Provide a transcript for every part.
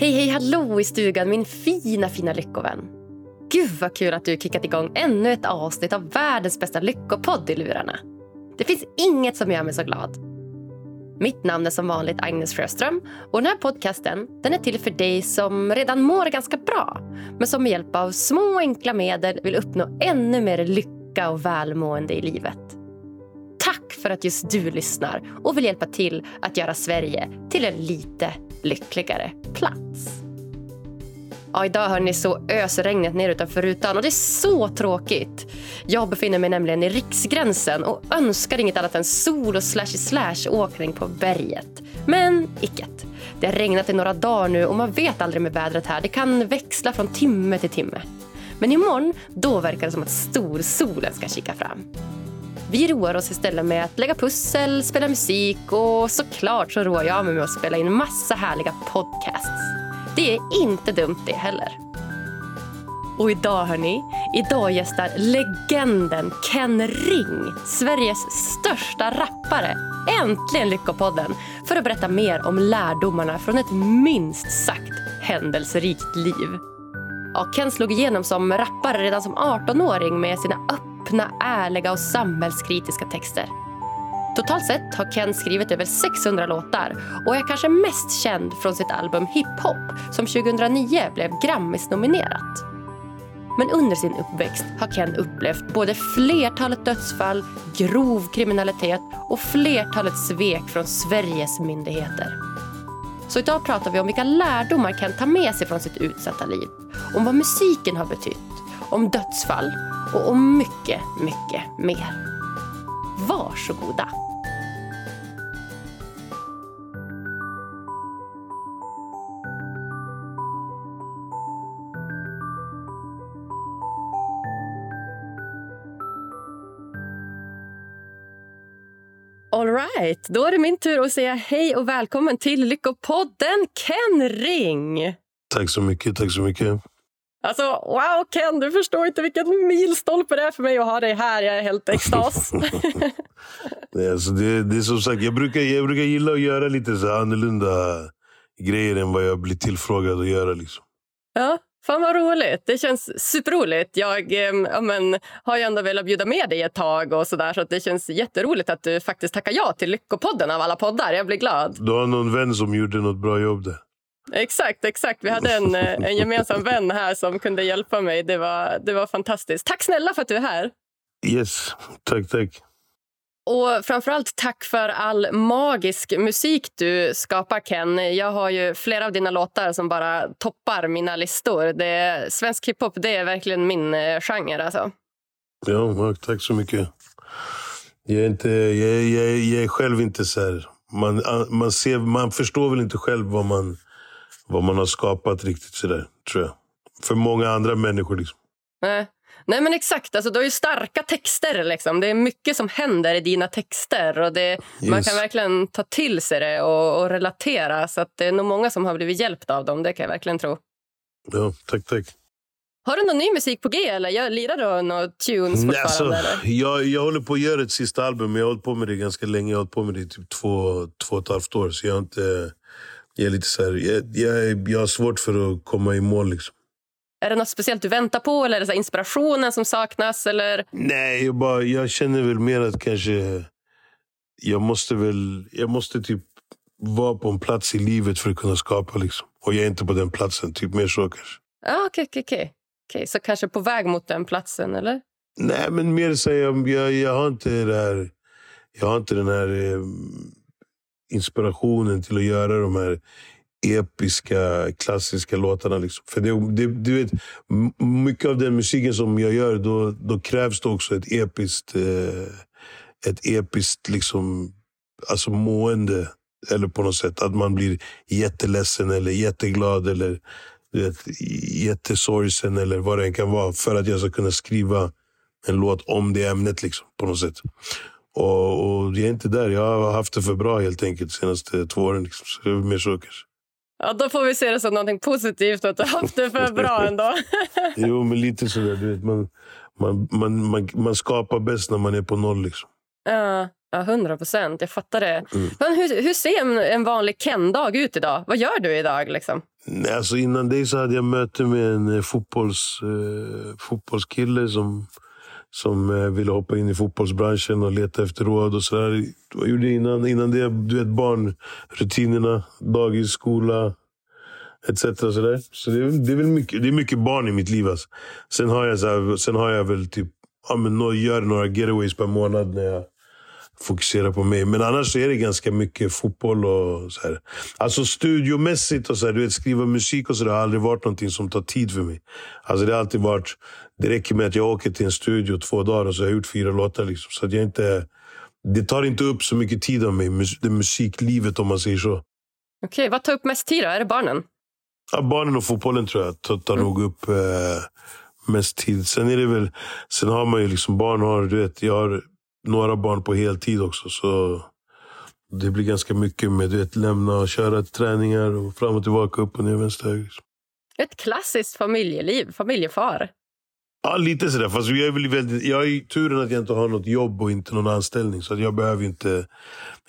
Hej, hej, hallå i stugan min fina, fina lyckovän. Gud vad kul att du kickat igång ännu ett avsnitt av världens bästa lyckopodd i lurarna. Det finns inget som gör mig så glad. Mitt namn är som vanligt Agnes Sjöström och den här podcasten den är till för dig som redan mår ganska bra men som med hjälp av små enkla medel vill uppnå ännu mer lycka och välmående i livet. För att just du lyssnar och vill hjälpa till att göra Sverige till en lite lyckligare plats. Ja, idag hör ni så öser regnet ner utanför rutan och det är så tråkigt. Jag befinner mig nämligen i riksgränsen och önskar inget annat än sol och slashy slash åkning på berget. Men icket. Det har regnat i några dagar nu och man vet aldrig med vädret här. Det kan växla från timme till timme. Men imorgon, då verkar det som att storsolen ska kika fram. Vi roar oss istället med att lägga pussel, spela musik och såklart så roar jag mig med att spela in massa härliga podcasts. Det är inte dumt det heller. Och idag hörni, idag gästar legenden Ken Ring, Sveriges största rappare, äntligen Lyckopodden för att berätta mer om lärdomarna från ett minst sagt händelserikt liv. Ja, Ken slog igenom som rappare redan som 18-åring med sina öppna, ärliga och samhällskritiska texter. Totalt sett har Ken skrivit över 600 låtar och är kanske mest känd från sitt album Hip Hop som 2009 blev Grammis-nominerat. Men under sin uppväxt har Ken upplevt både flertalet dödsfall, grov kriminalitet och flertalet svek från Sveriges myndigheter. Så idag pratar vi om vilka lärdomar Ken tar med sig från sitt utsatta liv, om vad musiken har betytt, om dödsfall och om mycket, mycket mer. Varsågoda! All right, då är det min tur att säga hej och välkommen till Lyckopodden Ken Ring. Tack så mycket. Tack så mycket. Alltså, wow, Ken, du förstår inte vilken milstolpe det är för mig att ha dig här. Jag är helt extas. Alltså det, det är som sagt, jag brukar, jag brukar gilla att göra lite så annorlunda grejer än vad jag blir tillfrågad att göra. Liksom. Ja, fan vad roligt. Det känns superroligt. Jag eh, ja, men, har ju ändå velat bjuda med dig ett tag och så där, så det känns jätteroligt att du faktiskt tackar ja till Lyckopodden av alla poddar. Jag blir glad. Du har någon vän som gjorde något bra jobb där. Exakt, exakt. Vi hade en, eh, en gemensam vän här som kunde hjälpa mig. Det var, det var fantastiskt. Tack snälla för att du är här. Yes, tack, tack. Och framförallt tack för all magisk musik du skapar, Ken. Jag har ju flera av dina låtar som bara toppar mina listor. Det, svensk hiphop det är verkligen min eh, genre. Alltså. Ja, tack så mycket. Jag är, inte, jag, jag, jag är själv inte så här... Man, man, ser, man förstår väl inte själv vad man vad man har skapat riktigt sådär, tror jag. För många andra människor. Liksom. Nej. Nej men exakt, alltså, du har ju starka texter. Liksom. Det är mycket som händer i dina texter. Och det, yes. Man kan verkligen ta till sig det och, och, relatera. Så att det är nog många som har blivit hjälpta av dem, det kan jag verkligen tro. Ja, tack, tack. Har du någon ny musik på G eller jag lirar du några tunes fortfarande? Alltså, eller? Jag, jag håller på att göra ett sista album, men jag har hållit på med det ganska länge. Jag har hållit på med det i typ två, två och ett halvt år. Så jag har inte jag är lite så här, jag, jag, jag har svårt för att komma i mål. Liksom. Är det något speciellt du väntar på? Eller är det så inspirationen som saknas? Eller? Nej, jag, bara, jag känner väl mer att kanske... Jag måste väl... Jag måste typ vara på en plats i livet för att kunna skapa. Liksom. Och jag är inte på den platsen. Typ mer så kanske. Ah, Okej, okay, okay, okay. Så kanske på väg mot den platsen, eller? Nej, men mer så jag, jag, jag har inte det här... Jag har inte den här... Eh, inspirationen till att göra de här episka, klassiska låtarna. Liksom. För det, det, du vet, mycket av den musiken som jag gör, då, då krävs det också ett episkt, eh, ett episkt liksom, alltså mående. Eller på något sätt att man blir jätteledsen eller jätteglad eller vet, jättesorgsen eller vad det än kan vara. För att jag ska kunna skriva en låt om det ämnet liksom, på något sätt. Och, och jag är inte där. Jag har haft det för bra helt enkelt de senaste två åren. Liksom. Så det är mer kanske. Ja, då får vi se det som något positivt att du har haft det för bra ändå. jo, men lite sådär. Du vet, man, man, man, man, man skapar bäst när man är på noll. Liksom. Ja, hundra procent. Jag fattar det. Mm. Men hur, hur ser en, en vanlig Ken-dag ut idag? Vad gör du idag? Liksom? Nej, alltså innan det så hade jag möte med en eh, fotbolls, eh, fotbollskille som, som eh, ville hoppa in i fotbollsbranschen och leta efter råd. och sådär. Vad gjorde jag innan? Innan det, du vet barnrutinerna, dagis, skola etc. Så, där. så det, är, det är väl mycket, det är mycket barn i mitt liv. Alltså. Sen, har jag så här, sen har jag väl typ, ja, men, gör några getaways per månad när jag fokuserar på mig. Men annars är det ganska mycket fotboll och så här. Alltså studiomässigt och så här, du vet, skriva musik och så där, har aldrig varit någonting som tar tid för mig. Alltså det har alltid varit, det räcker med att jag åker till en studio två dagar och så har jag gjort fyra låtar. Liksom. Så att jag inte, det tar inte upp så mycket tid av mig, det musiklivet om man säger så. Okej, okay, vad tar upp mest tid då? Är det barnen? Ja, barnen och fotbollen tror jag tar, tar mm. nog upp eh, mest tid. Sen är det väl, sen har man ju liksom barn, har, du vet, jag har några barn på heltid också. Så det blir ganska mycket med att lämna och köra träningar och fram och tillbaka, upp och ner, vänster, höger. Liksom. Ett klassiskt familjeliv, familjefar. Ja, lite sådär. Fast jag, är väldigt, jag har turen att jag inte har något jobb och inte någon anställning. Så jag behöver inte,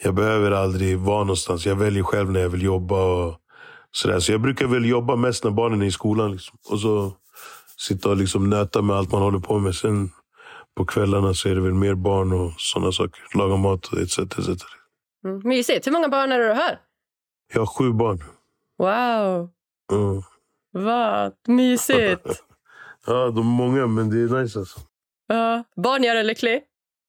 jag behöver aldrig vara någonstans. Jag väljer själv när jag vill jobba. Och sådär. Så jag brukar väl jobba mest när barnen är i skolan. Liksom. Och så sitta och liksom nöta med allt man håller på med. Sen på kvällarna så är det väl mer barn och sådana saker. Laga mat etc. etc. Mm, mysigt. Hur många barn är du har? Jag har sju barn. Wow. Mm. Vad mysigt. ja, de är många, men det är nice alltså. Ja. Barn gör dig lycklig?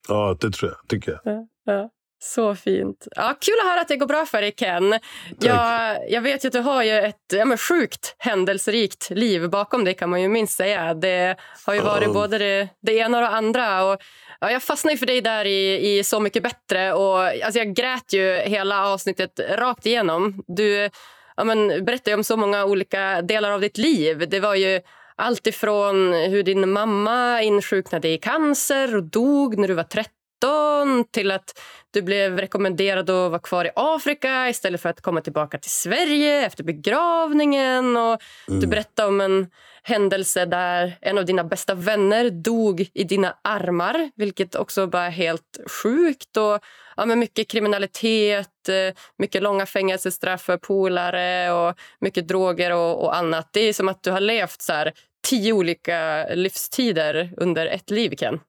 Ja, det tror jag. tycker jag. Ja, ja. Så fint. Ja, kul att höra att det går bra för dig, Ken. Jag, jag vet att du har ju ett ja, men sjukt händelserikt liv bakom dig. kan man ju minst säga. Det har ju varit oh. både det, det ena och det andra. Och, ja, jag fastnade för dig där i, i Så mycket bättre. Och, alltså, jag grät ju hela avsnittet rakt igenom. Du ja, men, berättade om så många olika delar av ditt liv. Det var ju allt ifrån hur din mamma insjuknade i cancer och dog när du var 13 till att du blev rekommenderad att vara kvar i Afrika istället för att komma tillbaka till Sverige efter begravningen. Och mm. Du berättade om en händelse där en av dina bästa vänner dog i dina armar vilket också var helt sjukt. Och, ja, men mycket kriminalitet, eh, mycket långa fängelsestraff för polare och mycket droger och, och annat. Det är som att du har levt så här, tio olika livstider under ett liv, Ken.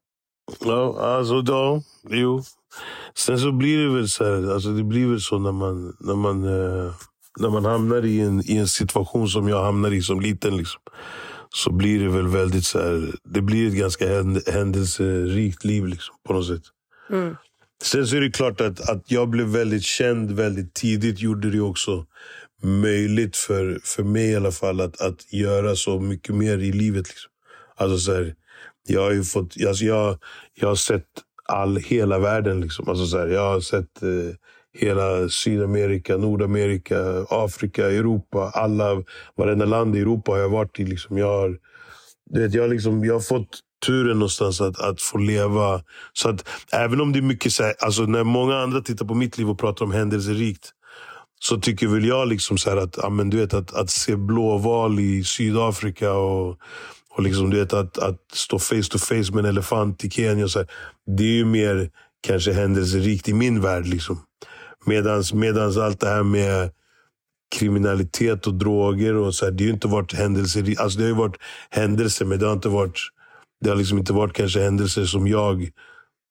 Ja, alltså ja, jo. Sen så blir det väl så här, alltså det blir väl så när man, när man, eh, när man hamnar i en, i en situation som jag hamnar i som liten. Liksom, så blir det väl väldigt så här, det blir ett ganska händelserikt liv liksom, på något sätt. Mm. Sen så är det klart att, att jag blev väldigt känd väldigt tidigt gjorde det också möjligt för, för mig i alla fall att, att göra så mycket mer i livet. Liksom. Alltså så här, jag har ju fått, alltså jag, jag har sett all, hela världen. Liksom. Alltså så här, jag har sett eh, hela Sydamerika, Nordamerika, Afrika, Europa. Alla, varenda land i Europa har jag varit i. Liksom. Jag, har, vet, jag, liksom, jag har fått turen någonstans att, att få leva. Så att även om det är mycket så här, alltså när många andra tittar på mitt liv och pratar om händelserikt. Så tycker väl jag liksom så att, ja, men du vet, att, att se blåval i Sydafrika och och liksom, du vet, att, att stå face to face med en elefant i Kenya. Så här, det är ju mer kanske händelserikt i min värld. Liksom. Medans, medans allt det här med kriminalitet och droger. och så här, Det har inte varit händelser. Alltså det har varit händelser, men det har inte varit, det har liksom inte varit kanske händelser som jag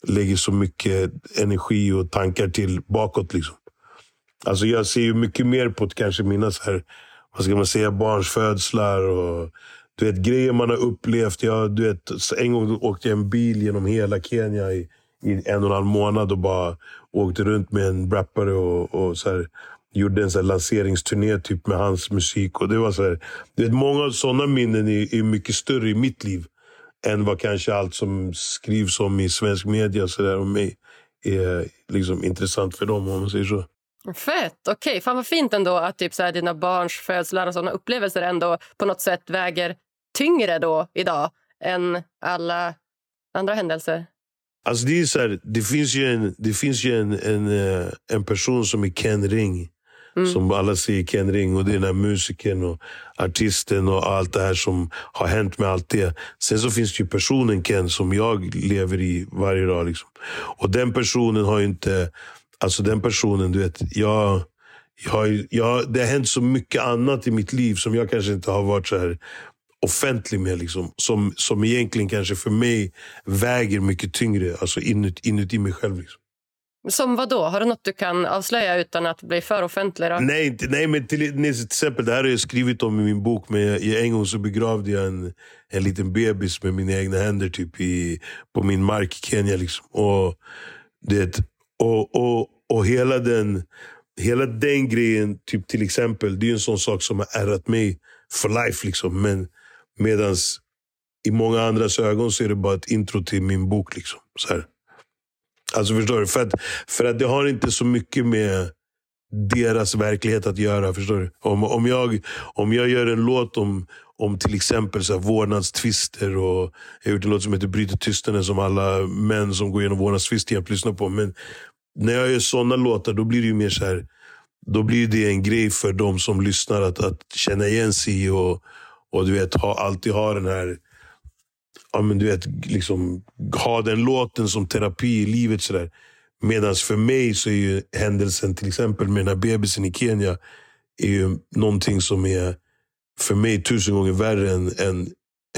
lägger så mycket energi och tankar till bakåt. Liksom. Alltså jag ser ju mycket mer på kanske mina så här, vad ska man säga, barns födslar och du vet, grejer man har upplevt. Jag, du vet, en gång åkte jag en bil genom hela Kenya i, i en och en halv månad och bara åkte runt med en rappare och, och så här, gjorde en så här lanseringsturné typ med hans musik. Och det var så här, du vet, många sådana minnen är, är mycket större i mitt liv än vad kanske allt som skrivs om i svensk media så där, om mig är liksom intressant för dem, om man säger så. Fett! Okej, okay. Fan vad fint ändå att typ så här, dina barns födslar och sådana upplevelser ändå på något sätt väger tyngre då idag än alla andra händelser? Alltså det, är så här, det finns ju en, det finns ju en, en, eh, en person som är Ken Ring. Mm. Som alla säger Ken Ring. Och det är den här musikern och artisten och allt det här som har hänt med allt det. Sen så finns det ju personen Ken som jag lever i varje dag. Liksom. Och den personen har ju inte... Alltså den personen, du vet. Jag, jag jag, det har hänt så mycket annat i mitt liv som jag kanske inte har varit så här offentlig med. Liksom, som, som egentligen kanske för mig väger mycket tyngre alltså inut, inuti mig själv. Liksom. Som vad då? Har du något du kan avslöja utan att bli för offentlig? Då? Nej, nej, men till, till exempel, det här har jag skrivit om i min bok. Men jag, en gång så begravde jag en, en liten bebis med mina egna händer typ i, på min mark i Kenya. Liksom. Och, det, och, och, och hela den hela den grejen, typ till exempel, det är en sån sak som har ärrat mig for life. Liksom. Men medans i många andras ögon så är det bara ett intro till min bok. Liksom. Så här. Alltså förstår du? För att, för att det har inte så mycket med deras verklighet att göra. Förstår du? Om, om, jag, om jag gör en låt om, om till exempel så här, vårdnadstvister och jag har gjort en låt som heter Bryter tystnaden som alla män som går igenom vårdnadstvister jämt lyssnar på. Men när jag gör såna låtar då blir det mer så här, då blir det en grej för de som lyssnar att, att känna igen sig i och, och du vet, ha, alltid ha den här ja, men du vet, liksom, ha den låten som terapi i livet. Medan för mig så är ju händelsen till exempel med den här bebisen i Kenya är ju någonting som är för mig tusen gånger värre än, än,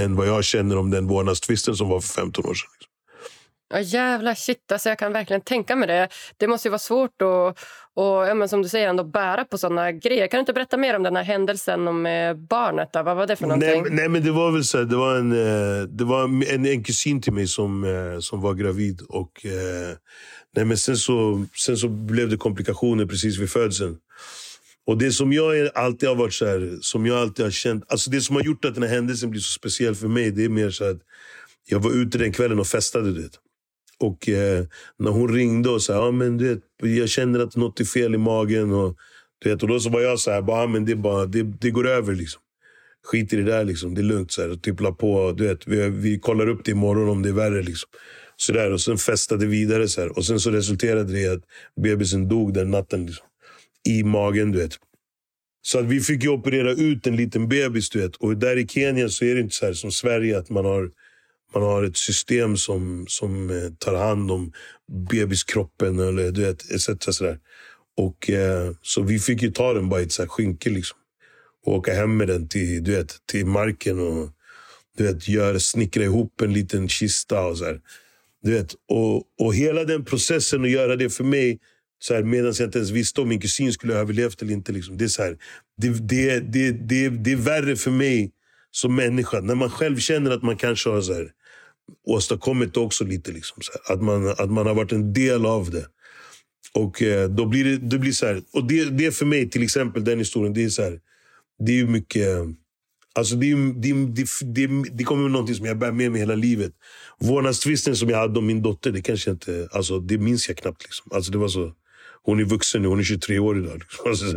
än vad jag känner om den vårdnadstvisten som var för 15 år sedan. Liksom. Ja, jävla shit, alltså jag kan verkligen tänka mig det. Det måste vara svårt att och, ja, men som du säger, ändå bära på såna grejer. Kan du inte berätta mer om den här händelsen med barnet? Då? Vad var det för någonting? Nej, nej men det var väl så här, det var en, eh, det var en, en kusin till mig som, eh, som var gravid. Och, eh, nej, men sen, så, sen så blev det komplikationer precis vid födseln. Och det som jag alltid har varit så här, som jag alltid har känt, alltså det som har gjort att den här händelsen blir så speciell för mig, det är mer så att jag var ute den kvällen och festade. Det. Och eh, när hon ringde och sa, ah, men du vet, jag känner att något är fel i magen. Och, du vet, och då så var jag så här, bara, men det, bara, det, det går över. Liksom. Skit i det där, liksom. det är lugnt. Så här, typ la på, du vet, vi, vi kollar upp det imorgon om det är värre. Liksom. Så där, och sen festade vidare. Så här. Och sen så resulterade det i att bebisen dog den natten. Liksom. I magen, du vet. Så att vi fick ju operera ut en liten bebis. Du vet. Och där i Kenya så är det inte så här som Sverige, att man har man har ett system som, som eh, tar hand om bebiskroppen eller du vet, etc. Sådär. Och, eh, så vi fick ju ta den bara i ett skynke liksom. och åka hem med den till, du vet, till marken och du vet, gör, snickra ihop en liten kista. och så här. Du vet, och, och hela den processen att göra det för mig så här, medan jag inte ens visste om min kusin skulle ha överlevt eller inte. Liksom. Det, är så här, det, det, det, det, det är värre för mig som människa. När man själv känner att man kanske har så här, åstadkommit också lite. Liksom, så här, att, man, att man har varit en del av det. Och eh, då blir det, det blir så här, och det, det för mig, till exempel den historien, det är så här, det är mycket... Alltså det, det, det, det, det kommer någonting som jag bär med mig hela livet. Vårdnadstvisten som jag hade om min dotter, det kanske inte, alltså det minns jag knappt. Liksom. Alltså det var så, hon är vuxen nu, hon är 23 år idag. Liksom. Alltså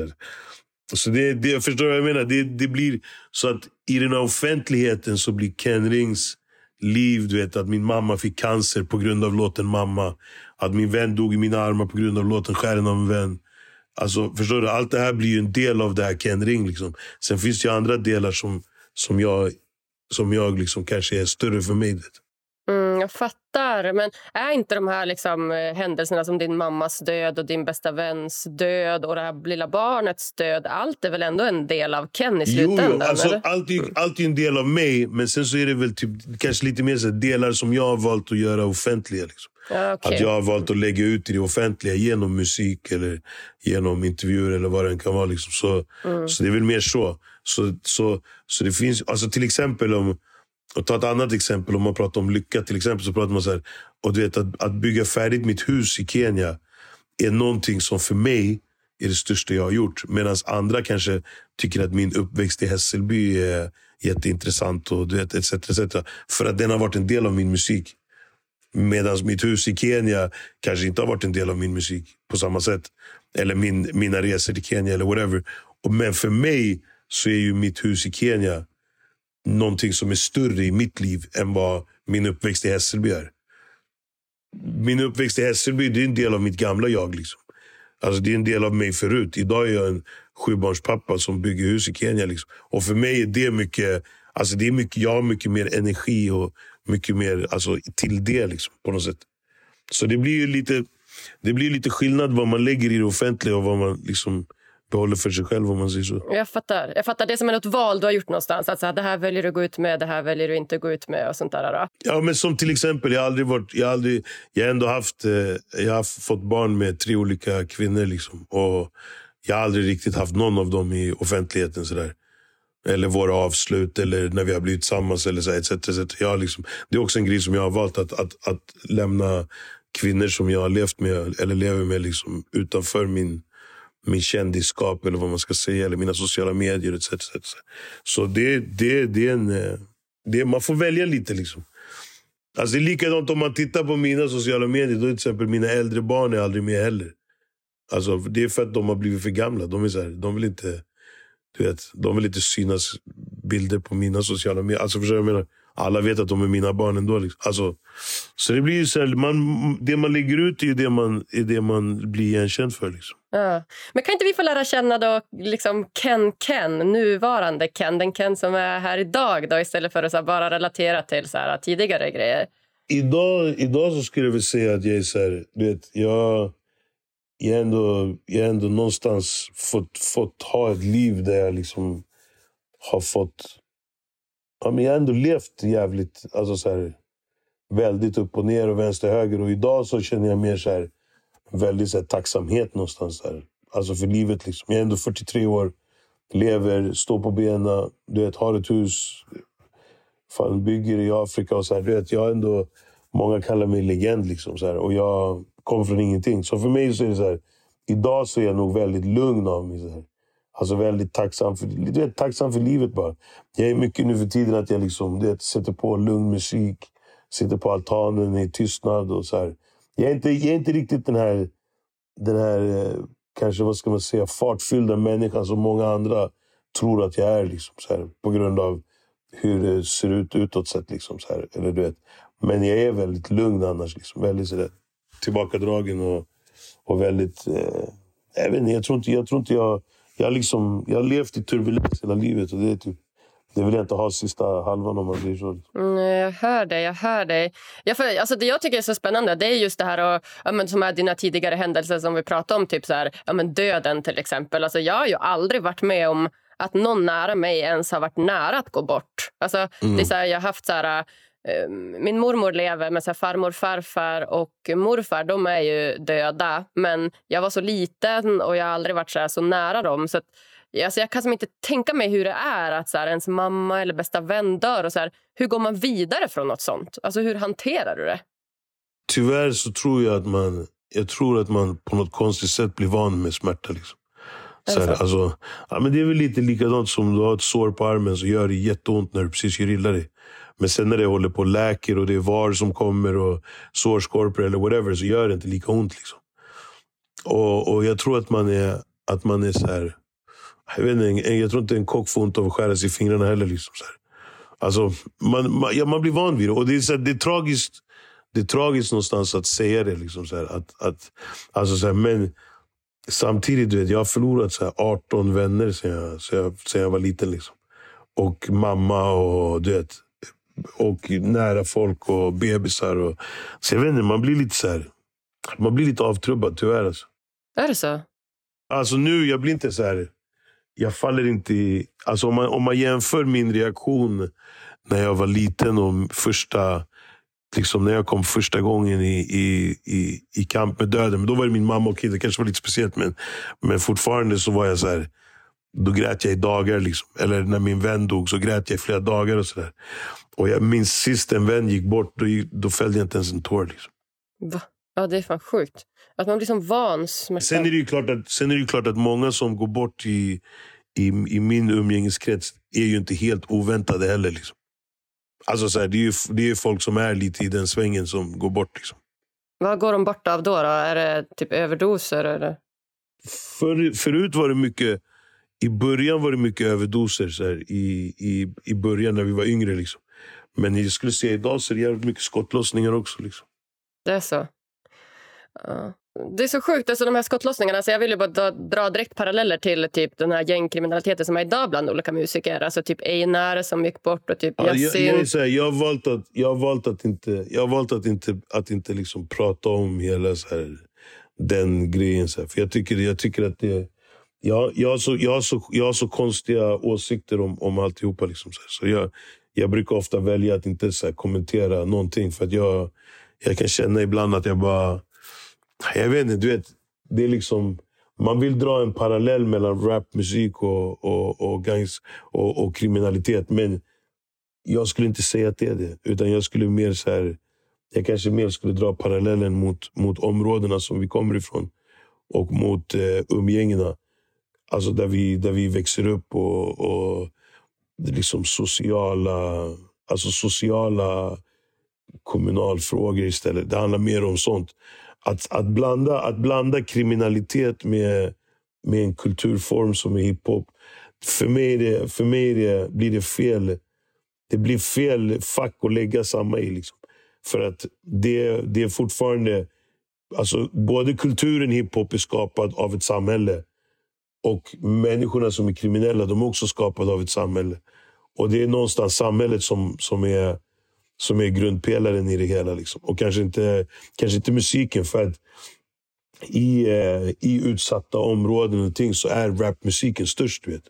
så, så det, det, jag förstår vad jag menar. Det, det blir så att i den här offentligheten så blir Ken Rings liv. Du vet, att min mamma fick cancer på grund av låten Mamma. Att min vän dog i mina armar på grund av låten Skären av en vän. Alltså, förstår du? Allt det här blir ju en del av det här Ken Ring. Liksom. Sen finns det ju andra delar som, som jag, som jag liksom kanske är större för mig. Det. Mm, jag fattar. Men är inte de här liksom, eh, händelserna som din mammas död och din bästa väns död och det här lilla barnets död, allt är väl ändå en del av Ken i slutändan? Jo, jo. Alltså, allt, är, allt är en del av mig, men sen så är det väl typ, kanske lite mer så delar som jag har valt att göra offentliga. Liksom. Ja, okay. Att jag har valt att lägga ut i det offentliga genom musik eller genom intervjuer eller vad det kan vara. Liksom. Så, mm. så det är väl mer så. Så, så, så det finns, alltså till exempel om och ta ett annat exempel, om man pratar om lycka till exempel. så pratar man så här, och du vet, att, att bygga färdigt mitt hus i Kenya är någonting som för mig är det största jag har gjort. Medan andra kanske tycker att min uppväxt i Hässelby är jätteintressant. och du vet, etc, etc. För att den har varit en del av min musik. Medan mitt hus i Kenya kanske inte har varit en del av min musik på samma sätt. Eller min, mina resor till Kenya eller whatever. Men för mig så är ju mitt hus i Kenya någonting som är större i mitt liv än vad min uppväxt i Hässelby är. Min uppväxt i Hässelby det är en del av mitt gamla jag. Liksom. Alltså, det är en del av mig förut. Idag är jag en sjubarnspappa som bygger hus i Kenya. Liksom. Och för mig är det mycket... Alltså det är mycket jag har mycket mer energi och mycket mer alltså, till det. Liksom, på något sätt. Så det blir ju lite, det blir lite skillnad vad man lägger i det offentliga och vad man liksom behåller för sig själv om man säger så. Jag fattar. Jag fattar. Det är som något val du har gjort någonstans. Alltså, det här väljer du att gå ut med, det här väljer du inte att gå ut med och sånt där. Då. Ja, men som till exempel, jag har aldrig varit... Jag har, aldrig, jag har ändå haft... Eh, jag har fått barn med tre olika kvinnor. Liksom, och jag har aldrig riktigt haft någon av dem i offentligheten. Sådär. Eller våra avslut, eller när vi har blivit tillsammans. Eller så, etc, etc. Jag liksom, det är också en grej som jag har valt. Att, att, att lämna kvinnor som jag har levt med, eller lever med, liksom, utanför min min kändisskap eller vad man ska säga, eller mina sociala medier etc. etc. Så det, det, det är en... Eh, det, man får välja lite. liksom. Alltså det är likadant om man tittar på mina sociala medier. Då till exempel mina äldre barn är aldrig med heller. Alltså, det är för att de har blivit för gamla. De, är så här, de, vill inte, du vet, de vill inte synas bilder på mina sociala medier. Alltså, förstår jag menar? Alla vet att de är mina barn ändå. Liksom. Alltså, så det blir så här, man, det man lägger ut är det man, är det man blir igenkänd för. Liksom. Ja. Men kan inte vi få lära känna då liksom Ken Ken, nuvarande Ken, den Ken som är här idag då, istället för att så bara relatera till så här, tidigare grejer? Idag, idag så skulle jag säga att jag är så här, vet, jag, jag, ändå, jag ändå någonstans fått, fått ha ett liv där jag liksom har fått... Ja, men jag har ändå levt jävligt, alltså så här, väldigt upp och ner och vänster och höger. Och idag så känner jag mer så här, väldigt så här, tacksamhet någonstans där. Alltså för livet. Liksom. Jag är ändå 43 år, lever, står på benen, du vet, har ett hus. Fan, bygger i Afrika och så här. Du vet, jag ändå... Många kallar mig legend liksom. Så här, och jag kom från ingenting. Så för mig så är det så här, idag så är jag nog väldigt lugn av mig. Så här. Alltså väldigt tacksam för, du vet, tacksam för livet bara. Jag är mycket nu för tiden att jag liksom, du vet, sätter på lugn musik. Sitter på altanen i tystnad och så här. Jag är inte, jag är inte riktigt den här, den här eh, kanske vad ska man säga, fartfyllda människan som många andra tror att jag är. Liksom, så här, på grund av hur det ser ut utåt sett. Liksom, så här, eller, du vet. Men jag är väldigt lugn annars. Liksom, väldigt så där, tillbakadragen och, och väldigt... Eh, jag, vet inte, jag tror inte jag... Tror inte jag jag, liksom, jag har levt i turbulens hela livet. Och det är typ det vill jag inte ha sista halvan om man blir så. Mm, jag hör dig. Jag hör dig. Jag för, alltså det jag tycker är så spännande det är just det här och, ja, men, som är dina tidigare händelser som vi pratade om. Typ så här, ja, men döden till exempel. Alltså, jag har ju aldrig varit med om att någon nära mig ens har varit nära att gå bort. Alltså, mm. det är så här, jag har haft så här, min mormor lever, men så farmor, farfar och morfar de är ju döda. Men jag var så liten och jag har aldrig varit så, så nära dem. Så att, Alltså jag kan som inte tänka mig hur det är att så här, ens mamma eller bästa vän dör. Och så här, hur går man vidare från nåt sånt? Alltså, hur hanterar du det? Tyvärr så tror jag att man, jag tror att man på något konstigt sätt blir van med smärta. Liksom. Så här, alltså, ja, men det är väl lite likadant som du har ett sår på armen så gör det jätteont när du precis gör illa dig. Men sen när det håller på och läker och det är var som kommer och sårskorpor eller whatever så gör det inte lika ont. Liksom. Och, och jag tror att man är, att man är så här jag, vet inte, jag tror inte en kock får ont av att skära sig i fingrarna heller. Liksom, så här. Alltså, man, man, ja, man blir van vid det. Och det är, så här, det är tragiskt det är tragiskt någonstans att säga det. Liksom, så här, att, att, alltså, så här, men samtidigt, du vet, jag har förlorat så här, 18 vänner sedan jag, sedan jag, sedan jag var liten. Liksom. Och mamma och du vet, och nära folk och bebisar. Och, så jag vet inte, man blir lite så här, man blir lite avtrubbad tyvärr. Alltså. Är det så? Alltså nu, jag blir inte så här jag faller inte i... Alltså om, man, om man jämför min reaktion när jag var liten och första... Liksom när jag kom första gången i, i, i, i kamp med döden. Men då var det min mamma och kid. Det kanske var lite speciellt. Men, men fortfarande så var jag så här, Då grät jag i dagar. Liksom. Eller när min vän dog så grät jag i flera dagar. och så där. Och jag minns sist en vän gick bort. Då, då fällde jag inte ens en tår. Liksom. Va? Ja, det är fan sjukt. Att man blir som van Sen är det ju klart att, sen är det klart att många som går bort i, i, i min umgängeskrets är ju inte helt oväntade heller. Liksom. Alltså så här, det, är ju, det är folk som är lite i den svängen som går bort. Liksom. Vad går de bort av då? då? Är det typ överdoser? Eller? För, förut var det mycket... I början var det mycket överdoser. Så här, i, i, I början när vi var yngre. Liksom. Men jag skulle säga idag så är det jävligt mycket skottlossningar också. Liksom. Det är så? Ja. Det är så sjukt, alltså de här skottlossningarna. Alltså jag vill ju bara dra, dra direkt paralleller till typ den här gängkriminaliteten som är idag bland olika musiker. Alltså typ Einar som gick bort och typ ja, jag, jag, här, jag, har valt att, jag har valt att inte, jag har valt att inte, att inte liksom prata om hela så här, den grejen. Så här. För jag tycker, jag tycker att det, jag, jag, har så, jag, har så, jag har så konstiga åsikter om, om alltihopa. Liksom, så så jag, jag brukar ofta välja att inte så kommentera någonting. För att jag, jag kan känna ibland att jag bara... Jag vet inte, du vet. Det är liksom... Man vill dra en parallell mellan rapmusik och, och, och, gangs, och, och kriminalitet. Men jag skulle inte säga att det är det. Utan jag skulle mer så här, Jag kanske mer skulle dra parallellen mot, mot områdena som vi kommer ifrån. Och mot eh, umgängena. Alltså där vi, där vi växer upp och, och liksom sociala, alltså sociala kommunalfrågor istället. Det handlar mer om sånt. Att, att, blanda, att blanda kriminalitet med, med en kulturform som är hiphop. För mig, det, för mig det, blir det fel. Det blir fel fack att lägga samma i. Liksom. För att det, det är fortfarande... Alltså, både kulturen hiphop är skapad av ett samhälle och människorna som är kriminella de är också skapade av ett samhälle. Och Det är någonstans samhället som, som, är, som är grundpelaren i det hela. Liksom. Och kanske inte, kanske inte musiken. För att i, eh, i utsatta områden och ting så är rapmusiken störst. Vet.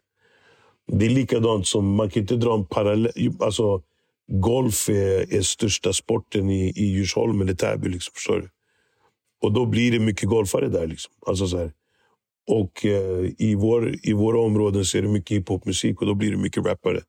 Det är likadant som, man kan inte dra en parallell. Alltså, golf är, är största sporten i, i Djursholm eller Täby. Liksom, förstår du? Och då blir det mycket golfare där. Liksom. Alltså så här. Och eh, i, vår, i våra områden så är det mycket hiphopmusik och då blir det mycket rappare.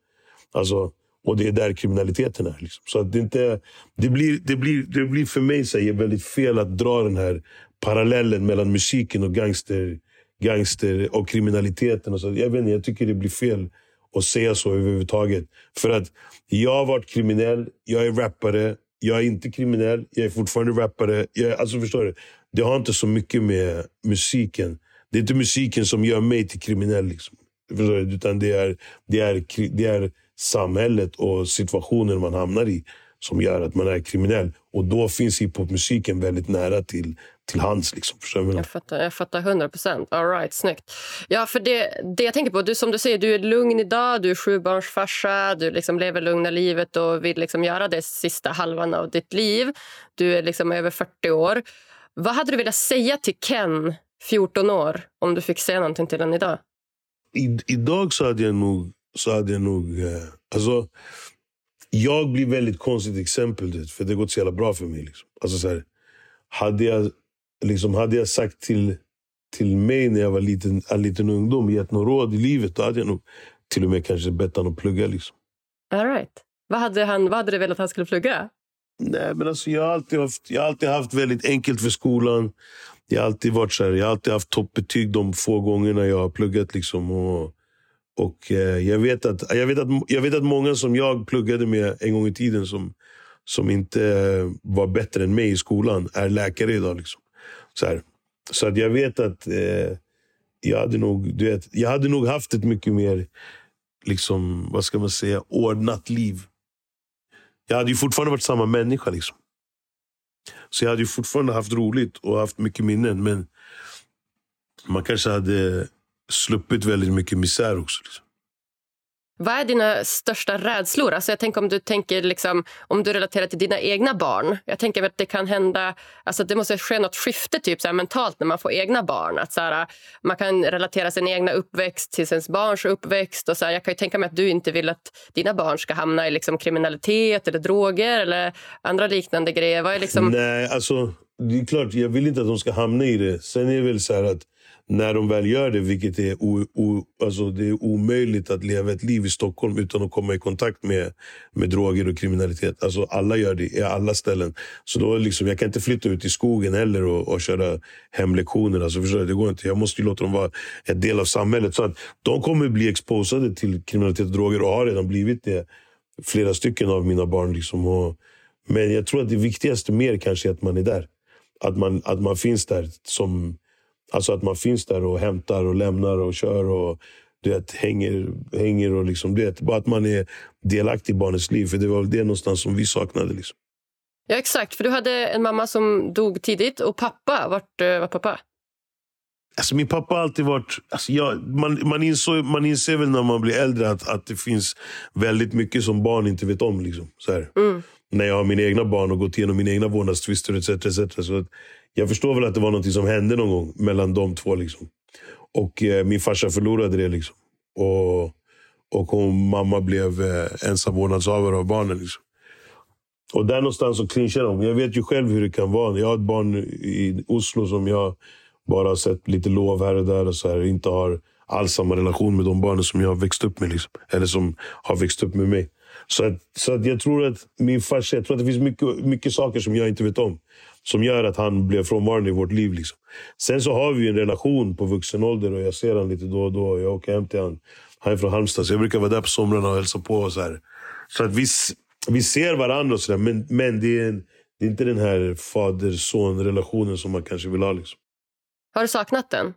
Alltså, och det är där kriminaliteten är. Liksom. Så det, inte, det, blir, det, blir, det blir för mig så här, väldigt fel att dra den här parallellen mellan musiken och gangster, gangster och kriminaliteten. Och så. Jag, vet inte, jag tycker det blir fel att säga så överhuvudtaget. För att jag har varit kriminell, jag är rappare. Jag är inte kriminell, jag är fortfarande rappare. Jag, alltså förstår du? Det har inte så mycket med musiken. Det är inte musiken som gör mig till kriminell. Liksom. Utan det är, det, är, det är samhället och situationen man hamnar i som gör att man är kriminell. Och då finns hiphopmusiken väldigt nära till, till hands. Liksom. Jag, jag, fattar, jag fattar 100 procent. Right, snyggt. Ja, för det, det jag tänker på, du, som du säger, du är lugn idag, du är sjubarnsfarsa, du liksom lever lugna livet och vill liksom göra det sista halvan av ditt liv. Du är liksom över 40 år. Vad hade du velat säga till Ken, 14 år, om du fick säga någonting till honom idag? I, idag så hade jag nog... Så hade jag nog eh, alltså, jag blir väldigt konstigt exempel, för det har gått så jävla bra för mig. Liksom. Alltså, så här, hade, jag, liksom, hade jag sagt till, till mig när jag var liten, en liten ungdom, gett något råd i livet, då hade jag nog till och med kanske bett honom att plugga. Liksom. All right. Vad hade, han, vad hade du velat att han skulle plugga? Nej, men alltså, jag, har alltid haft, jag har alltid haft väldigt enkelt för skolan. Det har alltid varit så här, jag har alltid haft toppbetyg de få gångerna jag har pluggat. Liksom, och, och eh, jag, vet att, jag, vet att, jag vet att många som jag pluggade med en gång i tiden som, som inte var bättre än mig i skolan är läkare idag. Liksom. Så, här. så att jag vet att eh, jag, hade nog, du vet, jag hade nog haft ett mycket mer liksom, vad ska man säga, ordnat liv. Jag hade ju fortfarande varit samma människa. Liksom. Så jag hade ju fortfarande haft roligt och haft mycket minnen. Men man kanske hade sluppit väldigt mycket misär också. Liksom. Vad är dina största rädslor? Alltså jag tänker om du tänker liksom, om du relaterar till dina egna barn. Jag tänker att det kan hända, alltså det måste ske något skifte typ så här, mentalt när man får egna barn. Att så här, man kan relatera sin egna uppväxt till ens barns uppväxt. Och så här, jag kan tänka mig att du inte vill att dina barn ska hamna i liksom kriminalitet eller droger eller andra liknande grejer. Vad är liksom... Nej, alltså det är klart, jag vill inte att de ska hamna i det. Sen är det väl så att när de väl gör det, vilket är, o, o, alltså det är omöjligt att leva ett liv i Stockholm utan att komma i kontakt med, med droger och kriminalitet. Alltså alla gör det i alla ställen. Så då liksom, jag kan inte flytta ut i skogen heller och, och köra hemlektioner. Alltså förstår du? Det går inte. Jag måste låta dem vara en del av samhället. Så att de kommer bli exposade till kriminalitet och droger och har redan blivit det. Flera stycken av mina barn. Liksom. Och, men jag tror att det viktigaste mer kanske är att man är där. Att man, att man finns där som Alltså att man finns där och hämtar och lämnar och kör och du vet, hänger, hänger och liksom, du vet, bara att man är delaktig i barnets liv. För det var väl det någonstans som vi saknade. Liksom. Ja, exakt. För du hade en mamma som dog tidigt och pappa, vart eh, var pappa? Alltså min pappa har alltid varit... Alltså jag, man, man, insåg, man inser väl när man blir äldre att, att det finns väldigt mycket som barn inte vet om. Liksom, så mm. När jag har mina egna barn och gått igenom mina egna vårdnadstvister etc. etc. Så att jag förstår väl att det var något som hände någon gång mellan de två. Liksom. och eh, min farsa förlorade det. Liksom. Och, och hon, mamma blev eh, ensam vårdnadshavare av barnen. Liksom. Och där någonstans så clinchar de. Jag vet ju själv hur det kan vara. Jag har ett barn i Oslo som jag bara har sett lite lov här och där. och så här, Inte har alls samma relation med de barnen som jag har växt upp med. Liksom. Eller som har växt upp med mig. Så, att, så att jag tror att min farsa, jag tror att det finns mycket, mycket saker som jag inte vet om. Som gör att han blev frånvarande i vårt liv. Liksom. Sen så har vi en relation på vuxen ålder och jag ser honom lite då och då. Jag åker hem till honom. Han är från Halmstad, så jag brukar vara där på somrarna och hälsa på. Och så här. så att vi, vi ser varandra, och så där, men, men det, är en, det är inte den här fader-son-relationen som man kanske vill ha. Liksom. Har du saknat den?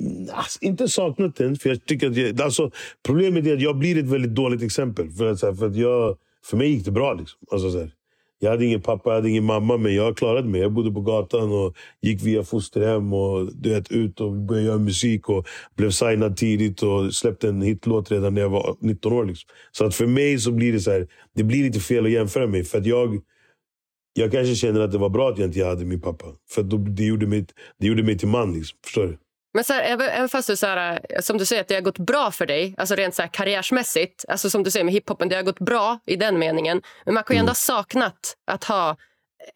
Mm, alltså, inte saknat den. För jag tycker att jag, alltså, problemet är att jag blir ett väldigt dåligt exempel. För, att, för, att jag, för mig gick det bra. Liksom. Alltså, så här, jag hade ingen pappa, jag hade ingen mamma, men jag klarade mig. Jag bodde på gatan och gick via fosterhem och du vet, ut och började göra musik. och Blev signad tidigt och släppte en hitlåt redan när jag var 19 år. Liksom. Så att för mig så blir det så här, det blir lite fel att jämföra mig. För att jag, jag kanske känner att det var bra att jag inte hade min pappa. För då, det, gjorde mig, det gjorde mig till man. Liksom. Förstår du? Men så här, även fast du, så här, som du säger att det har gått bra för dig, alltså rent så här, karriärsmässigt, alltså som du säger med hiphopen, det har gått bra i den meningen. Men man kan ju ändå mm. ha saknat att ha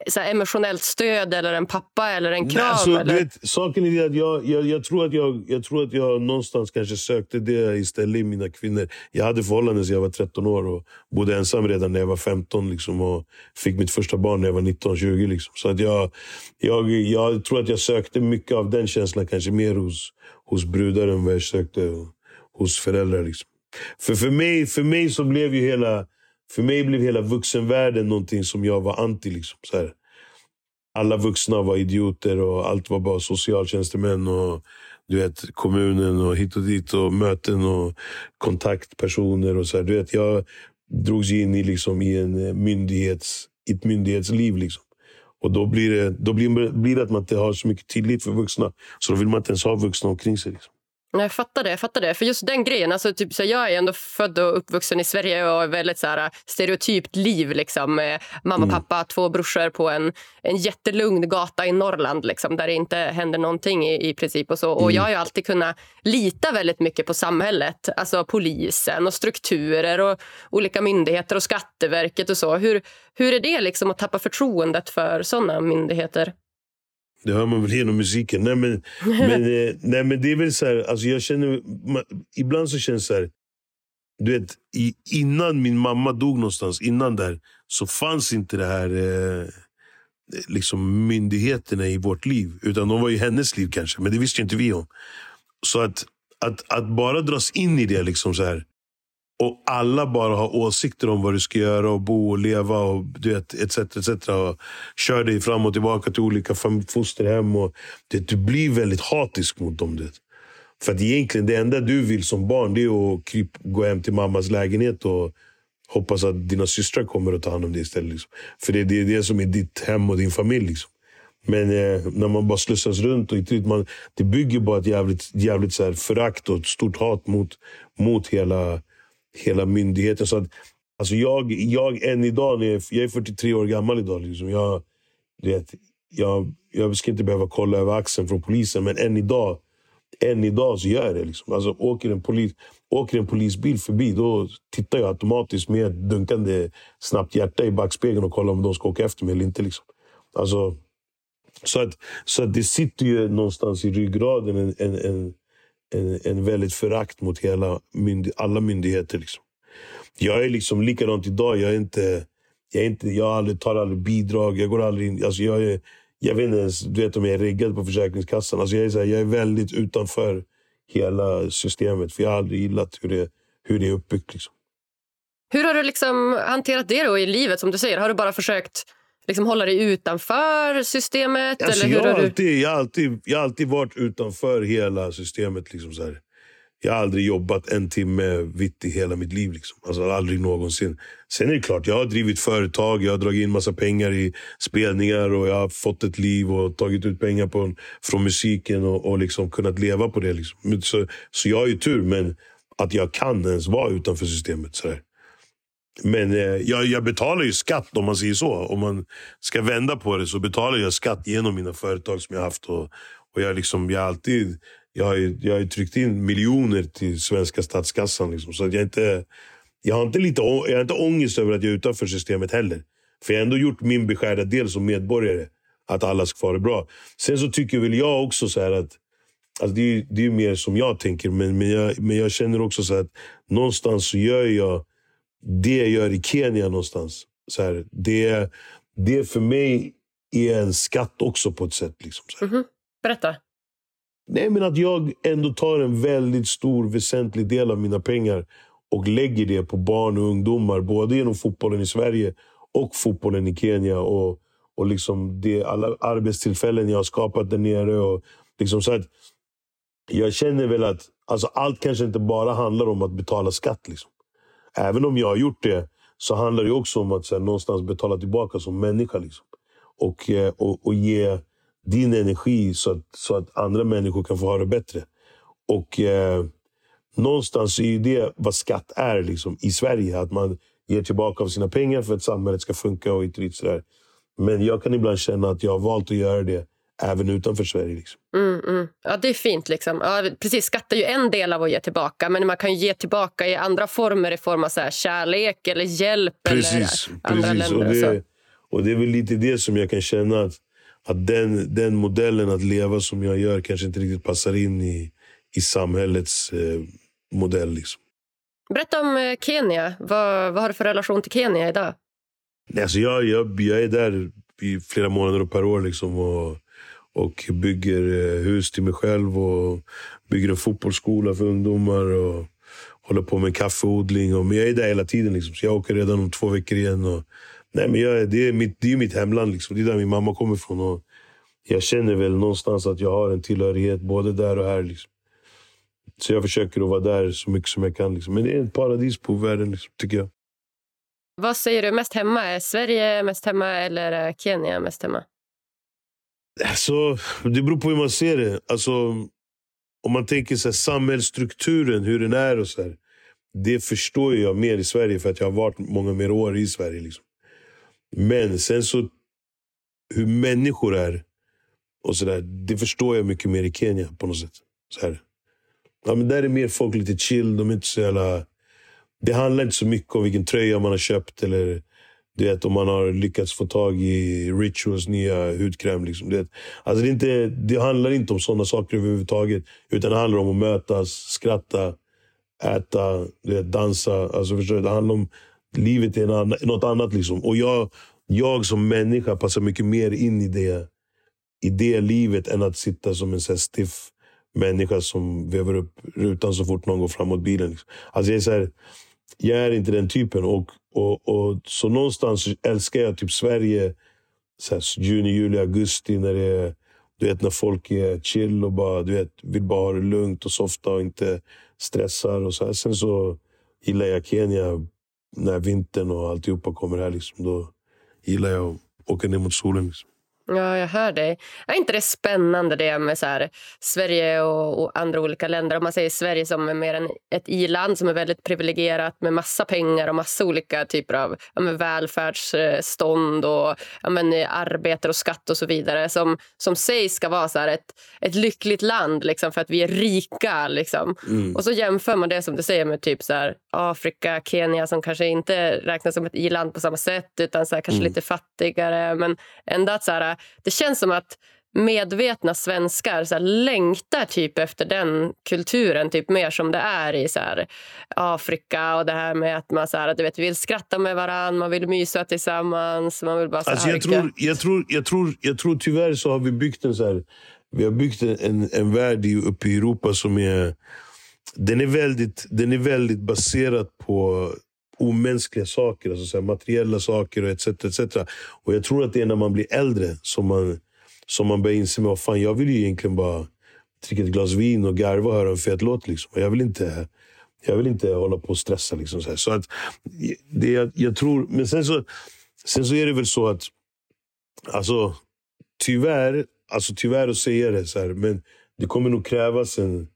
så emotionellt stöd eller en pappa eller en kram? Alltså, eller? Vet, saken är att jag, jag, jag, tror att jag, jag tror att jag någonstans kanske sökte det istället i mina kvinnor. Jag hade förhållanden sedan jag var 13 år och bodde ensam redan när jag var 15. Liksom, och fick mitt första barn när jag var 19-20. Liksom. Så att jag, jag, jag tror att jag sökte mycket av den känslan kanske mer hos, hos brudar än vad jag sökte hos föräldrar. Liksom. För, för, mig, för mig så blev ju hela för mig blev hela vuxenvärlden någonting som jag var anti. Liksom, så här. Alla vuxna var idioter och allt var bara socialtjänstemän. och du vet, kommunen och hit och dit och möten och kontaktpersoner. och så här. Du vet, Jag drogs in i, liksom, i en eh, myndighets, ett myndighetsliv. Liksom. Och då blir det, då blir, blir det att man inte har så mycket tillit för vuxna. Så då vill man inte ens ha vuxna omkring sig. Liksom. Nej, jag fattar det. Jag fattar det. För just den grejen, alltså, typ, så jag är ändå född och uppvuxen i Sverige och har väldigt så här, stereotypt liv. Liksom, mamma, mm. pappa, två brorsor på en, en jättelugn gata i Norrland liksom, där det inte händer någonting i, i princip. Och, så. och mm. Jag har alltid kunnat lita väldigt mycket på samhället. Alltså polisen och strukturer och olika myndigheter och Skatteverket och så. Hur, hur är det liksom att tappa förtroendet för såna myndigheter? Det hör man väl genom musiken. Nej men, men, eh, nej, men det är väl så här, alltså jag känner, man, ibland så känns det så här, du vet, i, innan min mamma dog någonstans, innan där, så fanns inte det här eh, liksom myndigheterna i vårt liv. Utan de var i hennes liv kanske, men det visste inte vi om. Så att, att, att bara dras in i det, liksom så här, och alla bara har åsikter om vad du ska göra och bo och leva och du vet, etc. etc. Och kör dig fram och tillbaka till olika fosterhem. Och, det, du blir väldigt hatisk mot dem. Det. För att egentligen det enda du vill som barn det är att kryp, gå hem till mammas lägenhet och hoppas att dina systrar kommer att ta hand om dig istället. Liksom. För det, det är det som är ditt hem och din familj. Liksom. Men eh, när man bara slussas runt, och man, det bygger bara ett jävligt, jävligt så här förakt och ett stort hat mot, mot hela hela myndigheten. Så att, alltså jag, jag än idag, när jag, jag är 43 år gammal idag. Liksom, jag, vet, jag, jag ska inte behöva kolla över axeln från polisen, men än idag, än idag så gör jag det. Liksom. Alltså, åker, en polis, åker en polisbil förbi, då tittar jag automatiskt med ett dunkande snabbt hjärta i backspegeln och kollar om de ska åka efter mig eller inte. Liksom. Alltså, så att, så att det sitter ju någonstans i ryggraden en, en, en, en, en väldigt förakt mot hela myndig, alla myndigheter. Liksom. Jag är liksom likadant idag. Jag, är inte, jag, är inte, jag aldrig, tar aldrig bidrag. Jag går aldrig in, alltså jag, är, jag vet inte ens du vet, om jag är riggad på Försäkringskassan. Alltså jag, är så här, jag är väldigt utanför hela systemet. För Jag har aldrig gillat hur det, hur det är uppbyggt. Liksom. Hur har du liksom hanterat det då i livet? som du säger? Har du bara försökt liksom hålla dig utanför systemet? Alltså, eller hur jag, har alltid, du... jag, har alltid, jag har alltid varit utanför hela systemet. Liksom så här. Jag har aldrig jobbat en timme vitt i hela mitt liv. Liksom. Alltså, aldrig någonsin. Sen är det klart, jag har drivit företag, jag har dragit in massa pengar i spelningar och jag har fått ett liv och tagit ut pengar på, från musiken och, och liksom kunnat leva på det. Liksom. Så, så jag har ju tur, men att jag kan ens vara utanför systemet. Så här. Men eh, jag, jag, betalar ju skatt om man säger så. Om man ska vända på det så betalar jag skatt genom mina företag som jag haft. Och, och jag, liksom, jag, alltid, jag har ju, jag har tryckt in miljoner till svenska statskassan. Liksom, så att jag, inte, jag, har inte lite, jag har inte ångest över att jag är utanför systemet heller. För jag har ändå gjort min beskärda del som medborgare. Att alla ska få det bra. Sen så tycker väl jag också så att Alltså det, är, det är mer som jag tänker, men, men, jag, men jag känner också så att någonstans så gör jag det jag gör i Kenya någonstans. Så här, det, det för mig är en skatt också på ett sätt. Liksom, mm -hmm. Berätta. Nej, men att jag ändå tar en väldigt stor, väsentlig del av mina pengar och lägger det på barn och ungdomar. Både genom fotbollen i Sverige och fotbollen i Kenya. Och, och liksom det, alla arbetstillfällen jag har skapat där nere. Och liksom så att jag känner väl att alltså allt kanske inte bara handlar om att betala skatt. Liksom. Även om jag har gjort det så handlar det också om att här, någonstans betala tillbaka som människa. Liksom. Och, eh, och, och ge din energi så att, så att andra människor kan få ha det bättre. Och eh, Någonstans är det vad skatt är liksom, i Sverige. Att man ger tillbaka av sina pengar för att samhället ska funka. och inte sådär. Men jag kan ibland känna att jag har valt att göra det även utanför Sverige. Liksom. Mm, mm. Ja, det är fint. Liksom. Ja, precis, skatt är ju en del av att ge tillbaka men man kan ge tillbaka i andra former i form av så här, kärlek eller hjälp. Precis, eller andra precis. Länder, och, det, och det är väl lite det som jag kan känna att, att den, den modellen att leva som jag gör kanske inte riktigt passar in i, i samhällets eh, modell. Liksom. Berätta om eh, Kenya. Vad, vad har du för relation till Kenya idag? Alltså jag, jag, jag är där i flera månader per år. Liksom, och och bygger eh, hus till mig själv och bygger en fotbollsskola för ungdomar. och håller på med kaffeodling. Och, men jag är där hela tiden. Liksom, så jag åker redan om två veckor igen. Och, nej, men jag, det, är mitt, det är mitt hemland. Liksom. Det är där min mamma kommer ifrån. Och jag känner väl någonstans att jag har en tillhörighet både där och här. Liksom. Så jag försöker att vara där så mycket som jag kan. Liksom. Men det är ett paradis på världen, liksom, tycker jag. Vad säger du mest hemma? Är Sverige mest hemma eller eh, Kenya mest hemma? Alltså, det beror på hur man ser det. Alltså, om man tänker så här, samhällsstrukturen, hur den är och så här, Det förstår jag mer i Sverige för att jag har varit många mer år i Sverige. Liksom. Men sen så, hur människor är, och så där, det förstår jag mycket mer i Kenya på något sätt. Så här. Ja, men där är mer folk lite chill. De är inte så jävla... Det handlar inte så mycket om vilken tröja man har köpt eller du vet, om man har lyckats få tag i Rituals nya hudkräm. Liksom, du vet. Alltså det, är inte, det handlar inte om sådana saker överhuvudtaget. Utan det handlar om att mötas, skratta, äta, du vet, dansa. Alltså förstår du? Det handlar om livet är annan, något annat. Liksom. Och jag, jag som människa passar mycket mer in i det, i det livet än att sitta som en så stiff människa som vevar upp rutan så fort någon går fram mot bilen. Liksom. Alltså jag, är så här, jag är inte den typen. Och och, och, så någonstans älskar jag typ Sverige, så här, juni, juli, augusti. När, det är, du vet, när folk är chill och bara, du vet, vill bara ha det lugnt och softa och inte stressar. Och så här. Sen så gillar jag Kenya när vintern och alltihopa kommer här. Liksom, då gillar jag att åka ner mot solen. Liksom. Ja, jag hör dig. Är inte det spännande det med så här, Sverige och, och, andra olika länder? Om man säger Sverige som är mer än ett i-land som är väldigt privilegierat med massa pengar och massa olika typer av ja, välfärdsstånd och ja, men, arbete och skatt och så vidare som, som sägs ska vara så här, ett, ett lyckligt land liksom, för att vi är rika. Liksom. Mm. Och så jämför man det som du säger med typ så här, Afrika, Kenya som kanske inte räknas som ett i-land på samma sätt utan så här, kanske mm. lite fattigare. Men ändå att så här, det känns som att medvetna svenskar så här, längtar typ efter den kulturen typ mer som det är i så här, Afrika. och det här med att man så här, du vet, vill skratta med varandra, man vill mysa tillsammans. Man vill bara så alltså, jag, tror, jag, tror, jag, tror, jag tror tyvärr så har vi byggt en så här, vi har byggt en, en värld uppe i Europa som är den är väldigt, den är väldigt baserad på omänskliga saker, alltså så här, materiella saker och etc, etc. Och jag tror att det är när man blir äldre som man, som man börjar inse att fan, jag vill ju egentligen bara dricka ett glas vin och garva och höra en fet låt. Liksom. Jag vill inte, jag vill inte hålla på och stressa. Liksom, så, så att, det, jag, jag, tror, men sen så, sen så är det väl så att, alltså, tyvärr, alltså tyvärr att säga det, så här, men det kommer nog krävas en,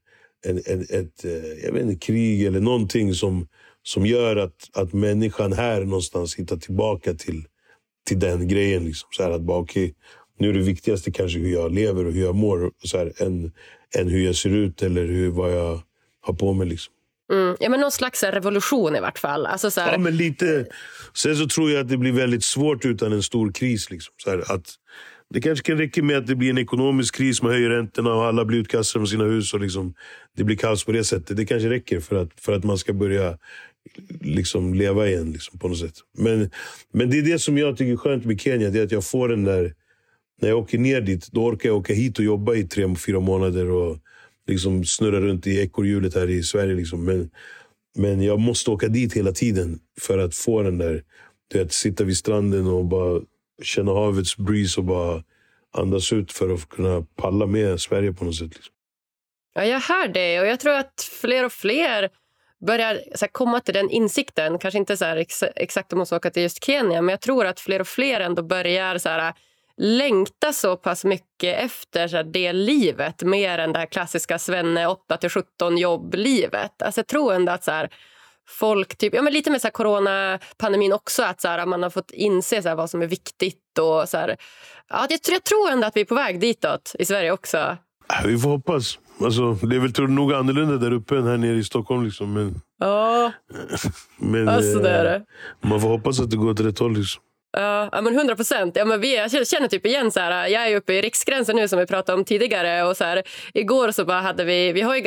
en, en, ett eh, jag vet inte, krig eller någonting som som gör att, att människan här någonstans hittar tillbaka till, till den grejen. Liksom. Så här att bara, okay, nu är det viktigaste kanske hur jag lever och hur jag mår så här, än, än hur jag ser ut eller hur, vad jag har på mig. Liksom. Mm. Ja, men någon slags revolution i vart fall. Alltså, så här... Ja, men lite. Sen så tror jag att det blir väldigt svårt utan en stor kris. Liksom. Så här, att det kanske kan räcka med att det blir en ekonomisk kris, man höjer räntorna och alla blir utkastade från sina hus. och liksom, Det blir kaos på det sättet. Det kanske räcker för att, för att man ska börja liksom leva igen liksom, på något sätt. Men, men det är det som jag tycker är skönt med Kenya. Det är att jag får den där... När jag åker ner dit, då orkar jag åka hit och jobba i tre, fyra månader. och liksom snurra runt i ekorrhjulet här i Sverige. Liksom. Men, men jag måste åka dit hela tiden för att få den där... Du vet, sitta vid stranden och bara känna havets breeze och bara andas ut för att kunna palla med Sverige på något sätt. Liksom. Ja, jag hör det och jag tror att fler och fler börjar här, komma till den insikten. Kanske inte så här, ex exakt om hon ska åka till just Kenya men jag tror att fler och fler ändå börjar så här, äh, längta så pass mycket efter så här, det livet mer än det här klassiska svenne 8-17 jobblivet. Alltså, jag tror ändå att så här, folk... Typ, ja, men lite med så här coronapandemin också, att så här, man har fått inse så här, vad som är viktigt. Och, så här, ja, jag, jag tror ändå att vi är på väg ditåt i Sverige också. Vi får hoppas. Alltså, det är väl tror, nog annorlunda där uppe än här nere i Stockholm. Liksom, men, ja, men, alltså, det är det. Man får hoppas att det går åt rätt håll. Liksom. Ja, men 100 procent. Ja, jag känner typ igen... Så här, jag är uppe i Riksgränsen nu, som vi pratade om tidigare. Och så här, igår så bara hade vi... Vi har ju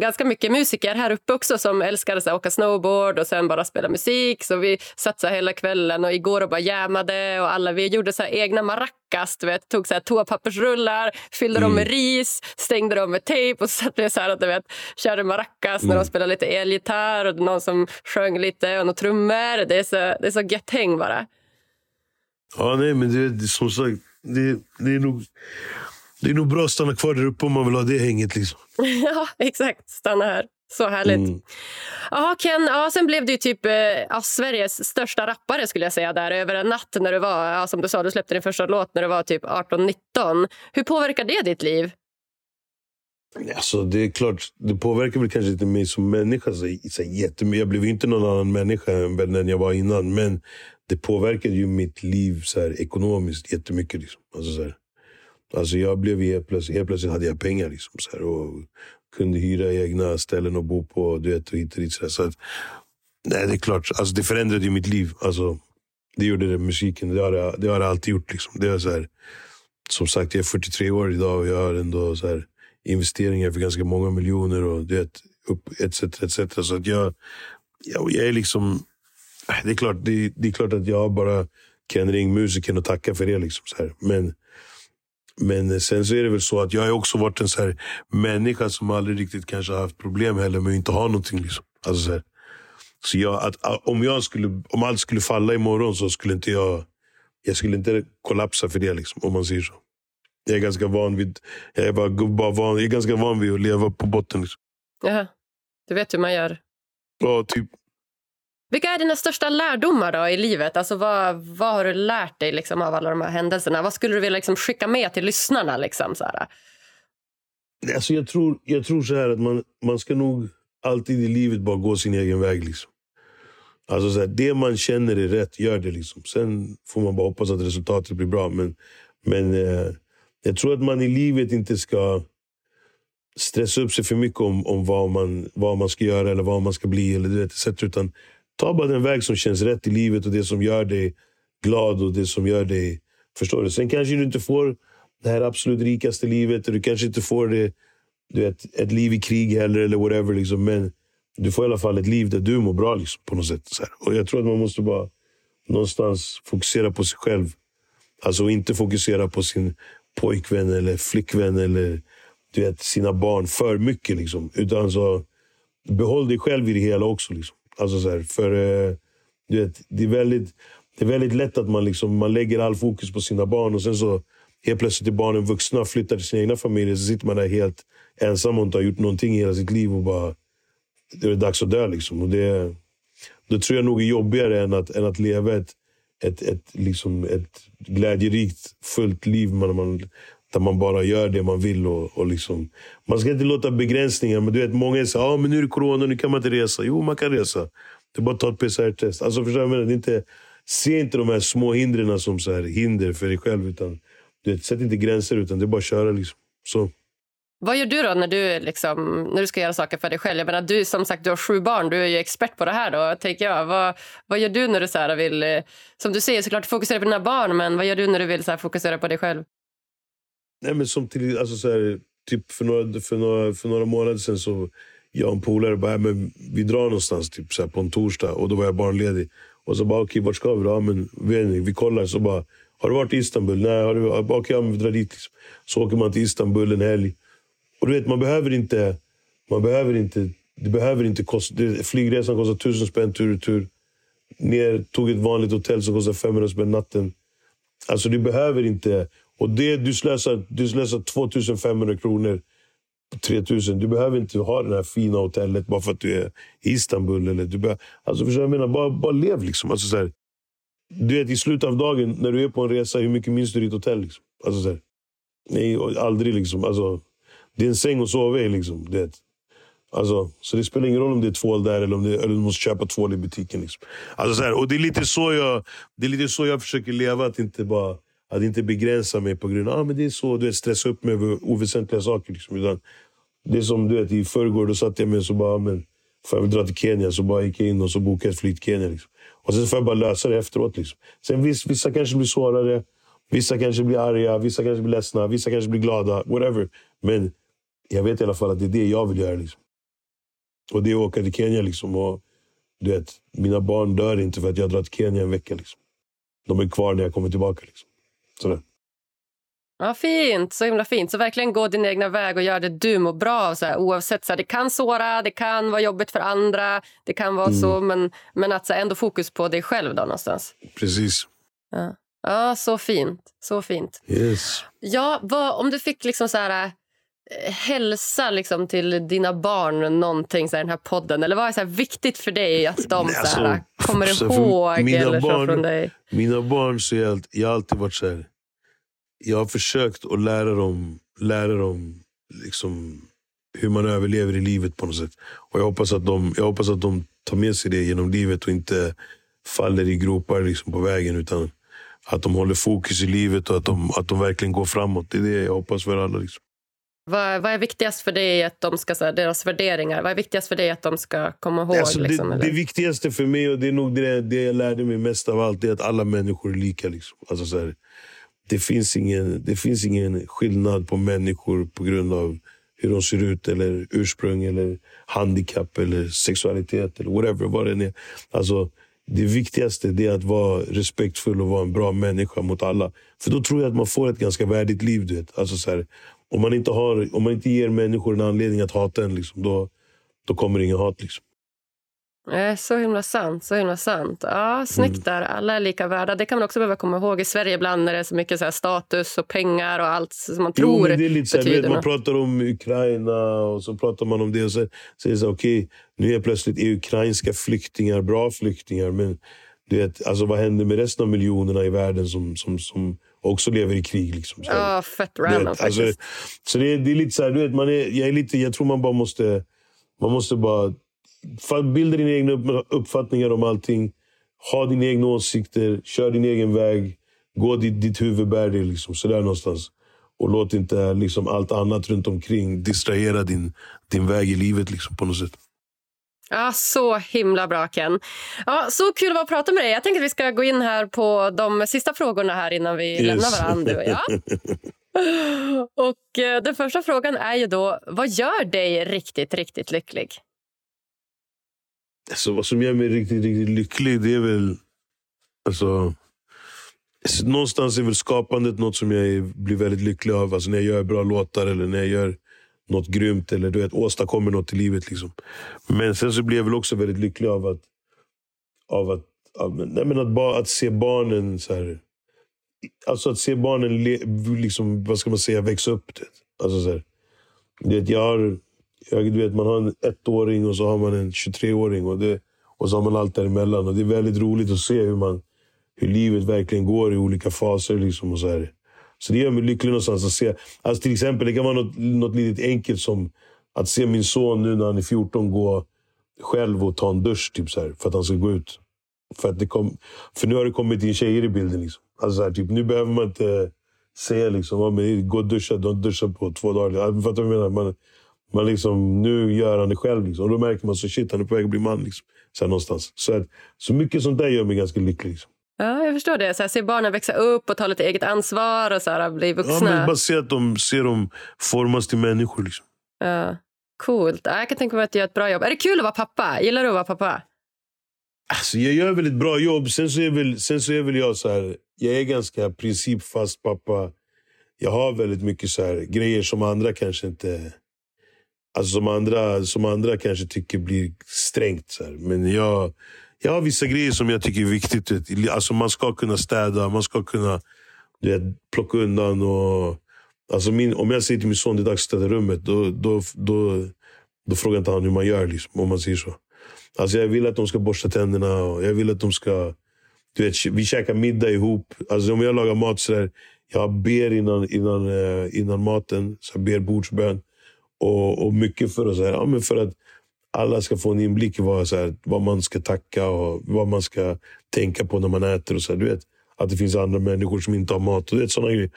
ganska mycket musiker här uppe också som älskar att åka snowboard och sen bara spela musik. Så vi satsade hela kvällen och igår och bara jammade. Och alla, vi gjorde så egna maracas. Du vet, tog så här toapappersrullar, fyllde mm. dem med ris, stängde dem med tejp och så satt vi så här, du vet, körde maracas mm. när de spelade lite elgitarr och någon som sjöng lite och några trummor. Det är så, det är så gött häng bara. Ja, nej, men det, det, som sagt, det, det, är nog, det är nog bra att stanna kvar där uppe om man vill ha det hänget. Liksom. ja, exakt. Stanna här. Så härligt. Mm. Aha, Ken, ja, sen blev du typ eh, ja, Sveriges största rappare skulle jag säga där över en natt när du var, ja, som du sa, du släppte din första låt när du var typ 18-19. Hur påverkar det ditt liv? Alltså, det är klart, det påverkar väl kanske inte mig som människa så, så jättemycket. Jag blev inte någon annan människa än den jag var innan. Men det påverkade ju mitt liv så här, ekonomiskt jättemycket. Liksom. Alltså, så här. Alltså, jag blev helt plötsligt, helt plötsligt hade jag pengar liksom, så här, och kunde hyra egna ställen att bo på. Du vet, och hit och dit, så, så att, nej, det är klart, alltså, det förändrade ju mitt liv. Alltså, det gjorde det, musiken. Det har det, det, har det alltid gjort. Liksom. Det är så här, som sagt, jag är 43 år idag och jag har ändå så här, investeringar för ganska många miljoner. och du vet, upp, etc, etc. Så att jag, jag, jag är liksom det är klart, det, det är klart att jag bara kan ringa musikern och tacka för det. Liksom, så här. Men, men sen så är det väl så att jag har också varit en så här människa som aldrig riktigt kanske haft problem heller med att inte ha någonting. Liksom. Alltså så här. så jag, att, om, jag skulle, om allt skulle falla imorgon så skulle inte jag jag skulle inte kollapsa för det, liksom, om man säger så. Jag är ganska van vid, jag är bara, bara van, jag är ganska van vid att leva på botten. Liksom. Jaha. Du vet hur man gör? Ja, typ. Vilka är dina största lärdomar då i livet? Alltså vad, vad har du lärt dig liksom av alla de här händelserna? Vad skulle du vilja liksom skicka med till lyssnarna? Liksom, så här? Alltså jag, tror, jag tror så här att man, man ska nog alltid i livet bara gå sin egen väg. Liksom. Alltså så här, det man känner är rätt, gör det. Liksom. Sen får man bara hoppas att resultatet blir bra. Men, men eh, jag tror att man i livet inte ska stressa upp sig för mycket om, om vad, man, vad man ska göra eller vad man ska bli. Eller, du vet, utan Ta bara den väg som känns rätt i livet och det som gör dig glad och det som gör dig... Förstår du? Sen kanske du inte får det här absolut rikaste livet. Och du kanske inte får det, du vet, ett liv i krig heller eller whatever. Liksom. Men du får i alla fall ett liv där du mår bra liksom, på något sätt. Så här. Och Jag tror att man måste bara någonstans fokusera på sig själv. Alltså inte fokusera på sin pojkvän eller flickvän eller du vet, sina barn för mycket. Liksom. Utan så behåll dig själv i det hela också. Liksom. Alltså så här, för eh, du vet, det, är väldigt, det är väldigt lätt att man, liksom, man lägger all fokus på sina barn och sen så helt plötsligt är barnen vuxna och flyttar till sina egna familjer. Så sitter man där helt ensam och inte har gjort någonting i hela sitt liv och bara... Det är dags att dö. Liksom. Och det, det tror jag nog är jobbigare än att, än att leva ett, ett, ett, liksom ett glädjerikt, fullt liv. Man, man, där man bara gör det man vill. Och, och liksom, man ska inte låta begränsningar... Men du vet, många säger att ah, nu är det corona, nu kan man inte resa. Jo, man kan resa. Det är bara att ta ett PCR-test. Alltså, förstår jag, det inte, se inte de här små hindren som så här, hinder för dig själv. Utan, du vet, sätt inte gränser, utan det är bara att köra. Liksom. Så. Vad gör du då när du, liksom, när du ska göra saker för dig själv? Jag menar, du, som sagt, du har sju barn, du är ju expert på det här. Då, tänker jag. Vad, vad gör du när du så här, vill, eh, som du säger, såklart fokusera på dina barn, men vad gör du när du vill så här, fokusera på dig själv? Nej, men som till, alltså, så här, typ för, några, för, några, för några månader sedan så jag och en polare bara, men vi drar någonstans typ, så här, på en torsdag och då var jag barnledig. Och så bara, okej, okay, vart ska vi då? Ja, men, vi, vi kollar. Så bara, har du varit i Istanbul? Nej. Har du, okej, okay, ja, vi drar dit. Liksom. Så åker man till Istanbul en helg. Och du vet, man behöver inte... Man behöver inte det behöver inte kosta... Flygresan kostar tusen spänn tur och tur. Ner, tog ett vanligt hotell som kostar 500 spänn natten. Alltså du behöver inte... Och det, du slösar, du slösar 2500 kronor 3000. Du behöver inte ha det här fina hotellet bara för att du är i Istanbul. Eller du behöver, alltså förstår jag menar? Bara, bara lev liksom. Alltså så här, du vet, I slutet av dagen, när du är på en resa, hur mycket minns du ditt hotell? Liksom? Alltså så här, nej, aldrig liksom. Alltså, det är en säng att sova i. Liksom, det. Alltså, så det spelar ingen roll om det är tvål där eller om, det, eller du måste köpa tvål i butiken. Liksom. Alltså så här, och det är, lite så jag, det är lite så jag försöker leva. Att inte bara att inte begränsa mig på grund av att men det är så, du vet, stressa upp mig över oväsentliga saker. Liksom. Utan det är som du vet, i förrgår, då satt jag mig och så bara, ah, men, får jag dra till Kenya? Så bara gick jag in och så bokade ett flyg till Kenya. Liksom. Och sen får jag bara lösa det efteråt. Liksom. Sen vissa, vissa kanske blir sårade, vissa kanske blir arga, vissa kanske blir ledsna, vissa kanske blir glada. Whatever. Men jag vet i alla fall att det är det jag vill göra. Liksom. Och det är att åka till Kenya. Liksom, och, du vet, mina barn dör inte för att jag drar till Kenya en vecka. Liksom. De är kvar när jag kommer tillbaka. Liksom. Sådär. Ja, fint. Så himla fint. Så verkligen gå din egna väg och gör det du mår bra av. Så här, oavsett, så här, det kan såra, det kan vara jobbigt för andra, det kan vara mm. så, men, men att så här, ändå fokus på dig själv då någonstans. Precis. Ja, ja så fint. Så fint. Yes. Ja, vad, om du fick liksom så här, hälsa liksom till dina barn någonting så här, den här podden? Eller vad är så viktigt för dig att de så här, alltså, kommer ihåg eller barn, från dig? Mina barn, så jag, jag har alltid varit så här jag har försökt att lära dem, lära dem liksom, hur man överlever i livet på något sätt. Och jag hoppas att de, jag hoppas att de tar med sig det genom livet och inte faller i gropar liksom, på vägen. Utan att de håller fokus i livet och att de, att de verkligen går framåt. Det är det jag hoppas för alla. Liksom. Vad, vad är viktigast för dig att de ska, här, deras värderingar? Vad är viktigast för dig att de ska komma ihåg? Alltså, liksom, det, det, viktigaste för mig, och det är nog det, det jag lärde mig mest av allt, är att alla människor är lika. Liksom. Alltså, så här, det finns, ingen, det finns ingen skillnad på människor på grund av hur de ser ut, eller ursprung, eller handikapp, eller sexualitet eller whatever. Vad det är. Alltså, det viktigaste är att vara respektfull och vara en bra människa mot alla. För då tror jag att man får ett ganska värdigt liv. Du vet. Alltså, så här, om, man inte har, om man inte ger människor en anledning att hata en, liksom, då, då kommer ingen hat. Liksom. Eh, så himla sant. så himla sant. Ja, Snyggt mm. där. Alla är lika värda. Det kan man också behöva komma ihåg i Sverige ibland när det är så mycket så status och pengar och allt som man tror jo, det är lite så här, Man pratar om Ukraina och så pratar man om det och så säger så okej, okay, nu är plötsligt är ukrainska flyktingar bra flyktingar. Men du vet, alltså, vad händer med resten av miljonerna i världen som, som, som också lever i krig? Liksom, så ja, fett random vet, alltså, Så det är, det är lite så här, du vet, man är, jag, är lite, jag tror man bara måste, man måste bara Bilda dina egna uppfattningar om allting. Ha dina egna åsikter. Kör din egen väg. Gå dit ditt huvud bär dig. Liksom, sådär någonstans. Och låt inte liksom, allt annat runt omkring distrahera din, din väg i livet liksom, på något sätt. Ja, Så himla bra, Ken. Ja, så kul att vara prata med dig. Jag tänker att vi ska gå in här på de sista frågorna här innan vi yes. lämnar varandra. Och, ja. och eh, Den första frågan är ju då, vad gör dig riktigt, riktigt lycklig? Alltså, vad som gör mig riktigt, riktigt lycklig, det är väl... Alltså, någonstans är väl skapandet något som jag blir väldigt lycklig av. Alltså när jag gör bra låtar eller när jag gör något grymt eller du vet, åstadkommer något i livet. Liksom. Men sen så blev jag väl också väldigt lycklig av att, av att, av, nej men att, ba, att se barnen så här, Alltså att se barnen le, liksom, vad ska man säga, växa upp. Det. Alltså så här, det, jag har jag, du vet, man har en ettåring och så har man en 23-åring. Och, det, och så har man allt däremellan. Och det är väldigt roligt att se hur, man, hur livet verkligen går i olika faser. Liksom och så, här så det gör mig lycklig någonstans att se. Alltså till exempel, det kan vara något, något litet enkelt som att se min son nu när han är 14 gå själv och ta en dusch typ så här, för att han ska gå ut. För, att det kom, för nu har det kommit in tjejer i bilden. Liksom. Alltså så här, typ, nu behöver man inte säga liksom, ja, men gå och duscha, du har inte duschat på två dagar. Jag fattar vad jag menar? Man, man liksom, nu gör han det själv. Liksom. Och då märker man så shit, han är på väg att bli man. Liksom. Så, här, någonstans. Så, att, så mycket sånt där gör mig ganska lycklig. Liksom. Ja, jag förstår det. Så här, se barnen växa upp och ta lite eget ansvar och så här, bli vuxna. Ja, men bara se att de, ser dem formas till människor. Liksom. Ja, coolt. Ja, jag kan tänka mig att du gör ett bra jobb. Är det kul att vara pappa? Gillar du att vara pappa? Alltså, jag gör väl ett bra jobb. Sen så är väl, sen så är väl jag så här... Jag är ganska principfast pappa. Jag har väldigt mycket så här, grejer som andra kanske inte... Alltså som andra, som andra kanske tycker blir strängt. Så här. Men jag, jag har vissa grejer som jag tycker är viktigt. Alltså man ska kunna städa, man ska kunna du vet, plocka undan. Och, alltså min, om jag säger till min son det är dags att städa rummet, då, då, då, då frågar inte han hur man gör. Liksom, om man säger så. Alltså jag vill att de ska borsta tänderna och jag vill att de ska... Du vet, vi käkar middag ihop. Alltså om jag lagar mat så där, jag ber innan, innan, eh, innan maten. Så jag ber bordsbön. Och, och mycket för att, så här, ja, men för att alla ska få en inblick i vad, så här, vad man ska tacka och vad man ska tänka på när man äter. Och så här, du vet, att det finns andra människor som inte har mat. Och det, såna grejer.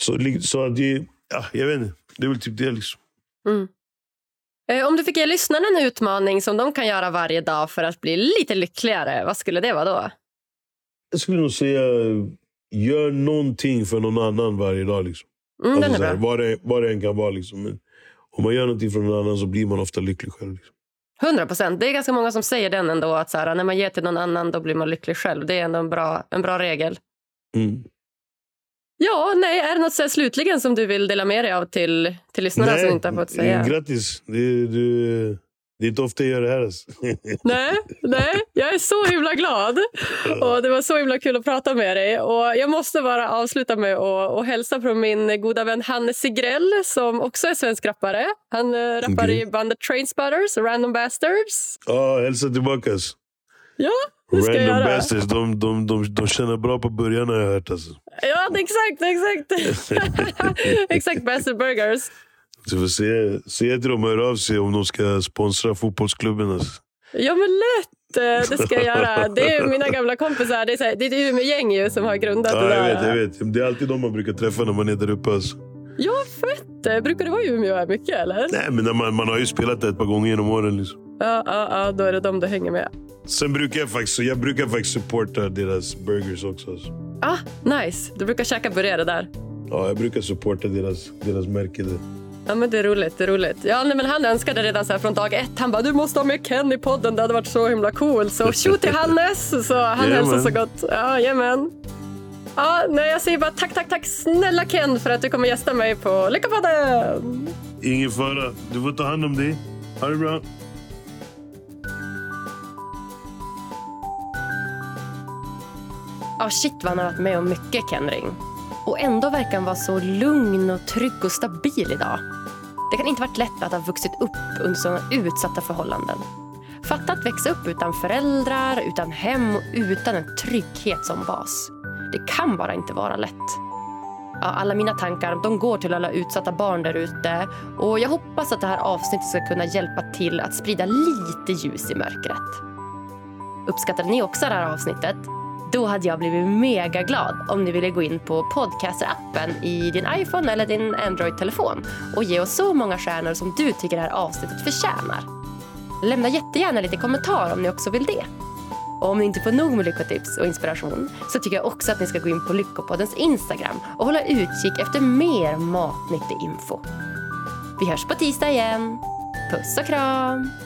Så, så att det, ja, jag vet inte. Det är väl typ det. Liksom. Mm. Eh, om du fick ge lyssnarna en utmaning som de kan göra varje dag för att bli lite lyckligare, vad skulle det vara då? Jag skulle nog säga, gör någonting för någon annan varje dag. Liksom. Mm, alltså, här, vad, det, vad det än kan vara. Liksom. Men om man gör någonting för någon annan så blir man ofta lycklig själv. Liksom. 100 procent. Det är ganska många som säger den ändå. Att så här, när man ger till någon annan då blir man lycklig själv. Det är ändå en bra, en bra regel. Mm. Ja, nej, är det något så slutligen som du vill dela med dig av till, till lyssnarna nej, som inte har fått säga? Grattis. Du, du, det är inte ofta jag gör det här. Alltså. nej, nej, jag är så himla glad. Och Det var så himla kul att prata med dig. Och Jag måste bara avsluta med att och hälsa från min goda vän Hannes Sigrell som också är svensk rappare. Han äh, rappar okay. i bandet Trainspotters, Random Bastards. Ja, hälsa tillbaka. Ja, det ska Random jag göra. Bastards, de, de, de, de känner bra på början har jag hört. Alltså. Ja, exakt, exakt. exakt, Bastard Burgers. Så får se, se till dem hör av sig om de ska sponsra fotbollsklubben. Alltså. Ja, men lätt! Det ska jag göra. Det är mina gamla kompisar. Det är, så här, det är ett Umeå-gäng som har grundat ja, det där. Jag vet, jag vet. Det är alltid de man brukar träffa när man är där uppe. Alltså. Ja, fett! Brukar det vara i Umeå här mycket? eller? Nej, men man, man har ju spelat där ett par gånger genom åren. Liksom. Ja, ja, ja, då är det de du hänger med. Sen brukar jag faktiskt, jag brukar faktiskt supporta deras burgers också. Alltså. Ah, nice. Du brukar käka burgare där? Ja, jag brukar supporta deras, deras märke. Där. Ja, men det är roligt. Det är roligt. Ja, nej, men han önskade redan så från dag ett. Han bara, du måste ha med Ken i podden. Det hade varit så himla cool. Så shoot till Hannes. Så han yeah, hälsar så gott. Ja, jajamän. Ja, nej, jag säger bara tack, tack, tack snälla Ken för att du kommer gästa mig på Lyckopodden. Ingen fara. Du får ta hand om dig. Ha det bra. Ja, shit vad han har varit med om mycket, Kenring. Och ändå verkar han vara så lugn och trygg och stabil idag. Det kan inte varit lätt att ha vuxit upp under sådana utsatta förhållanden. Fatta att växa upp utan föräldrar, utan hem och utan en trygghet som bas. Det kan bara inte vara lätt. Ja, alla mina tankar de går till alla utsatta barn där ute och jag hoppas att det här avsnittet ska kunna hjälpa till att sprida lite ljus i mörkret. Uppskattade ni också det här avsnittet? Då hade jag blivit mega glad om ni ville gå in på Podcaster-appen i din iPhone eller din Android-telefon och ge oss så många stjärnor som du tycker det här avsnittet förtjänar. Lämna jättegärna lite kommentar om ni också vill det. Och om ni inte får nog med lyckotips och inspiration så tycker jag också att ni ska gå in på Lyckopoddens Instagram och hålla utkik efter mer matnyttig info. Vi hörs på tisdag igen. Puss och kram!